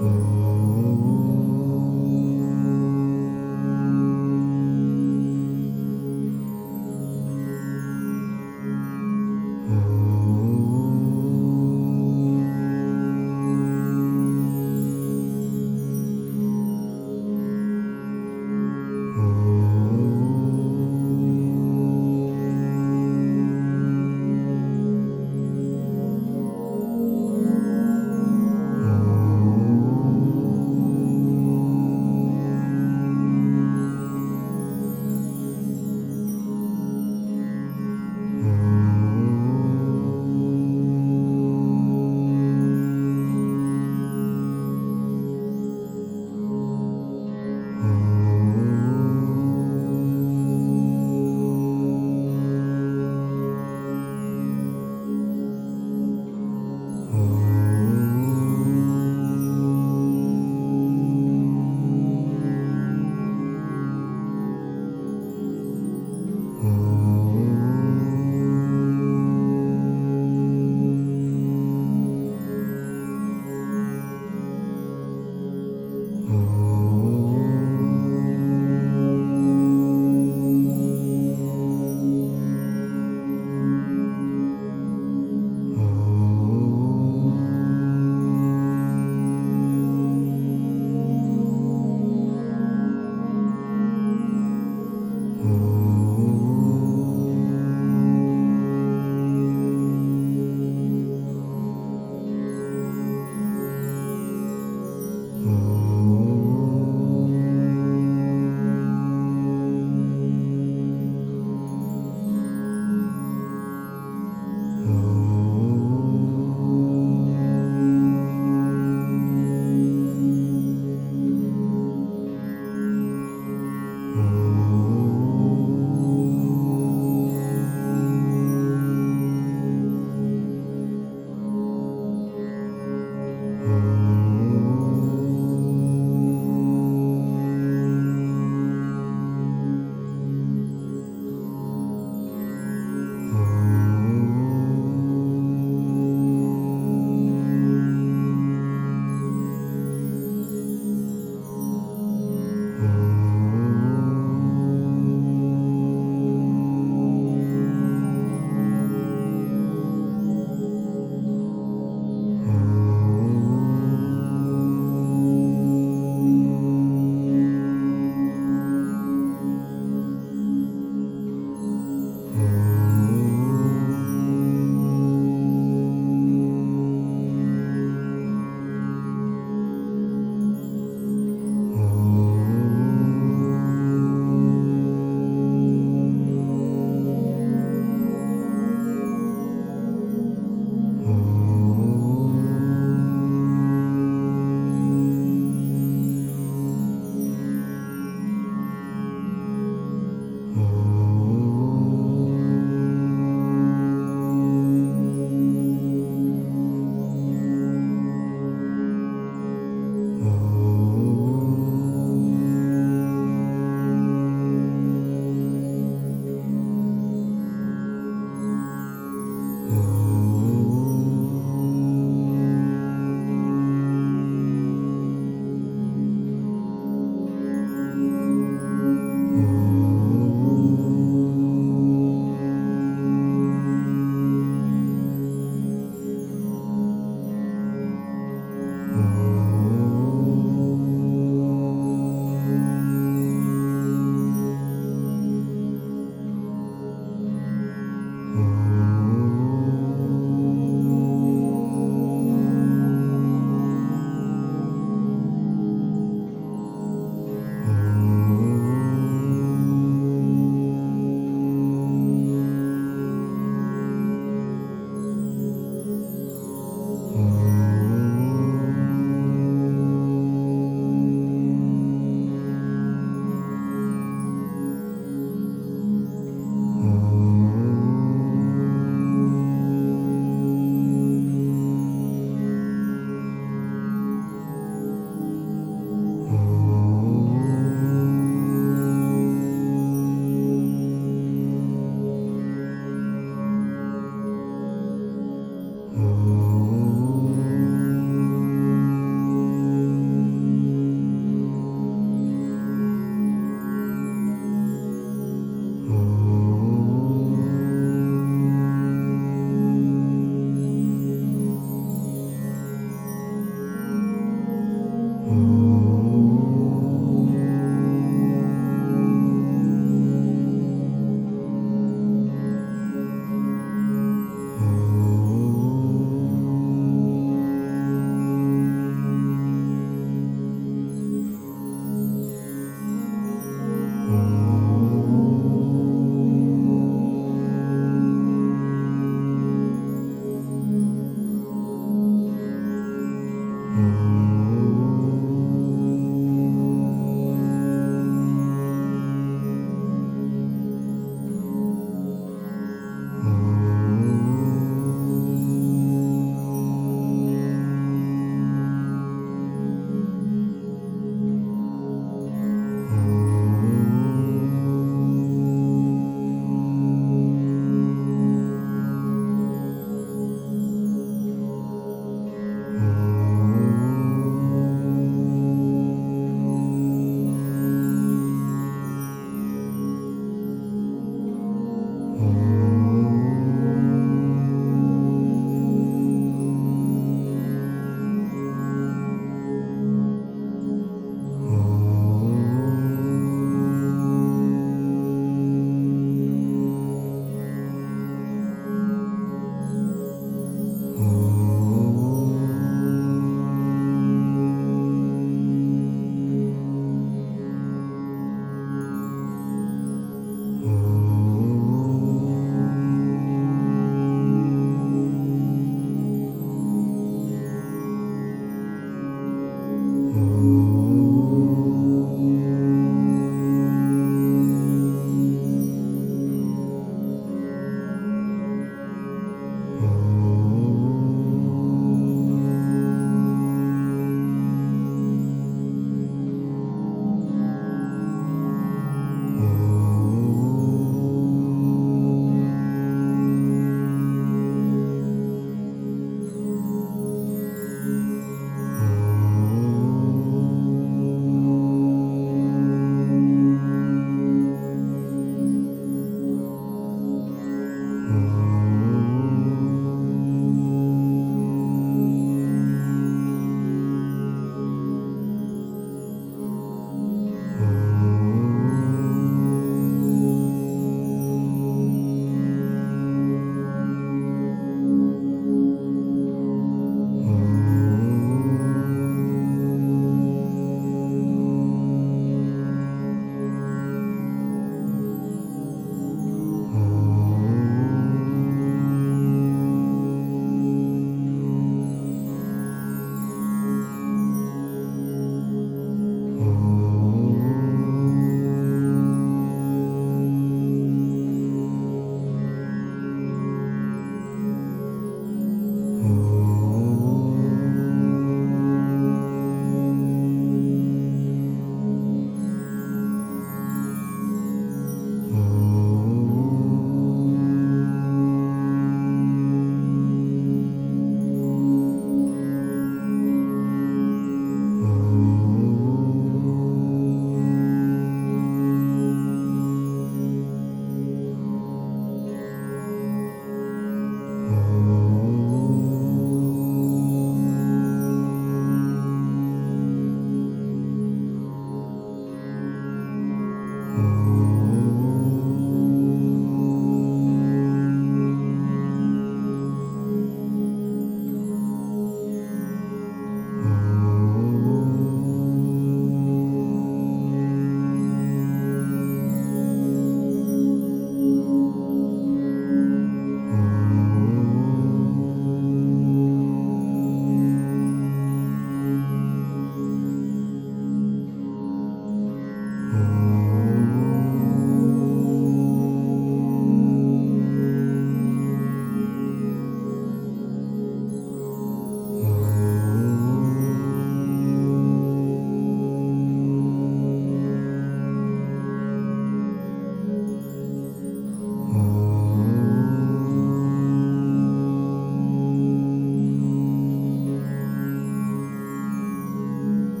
Mm. mm.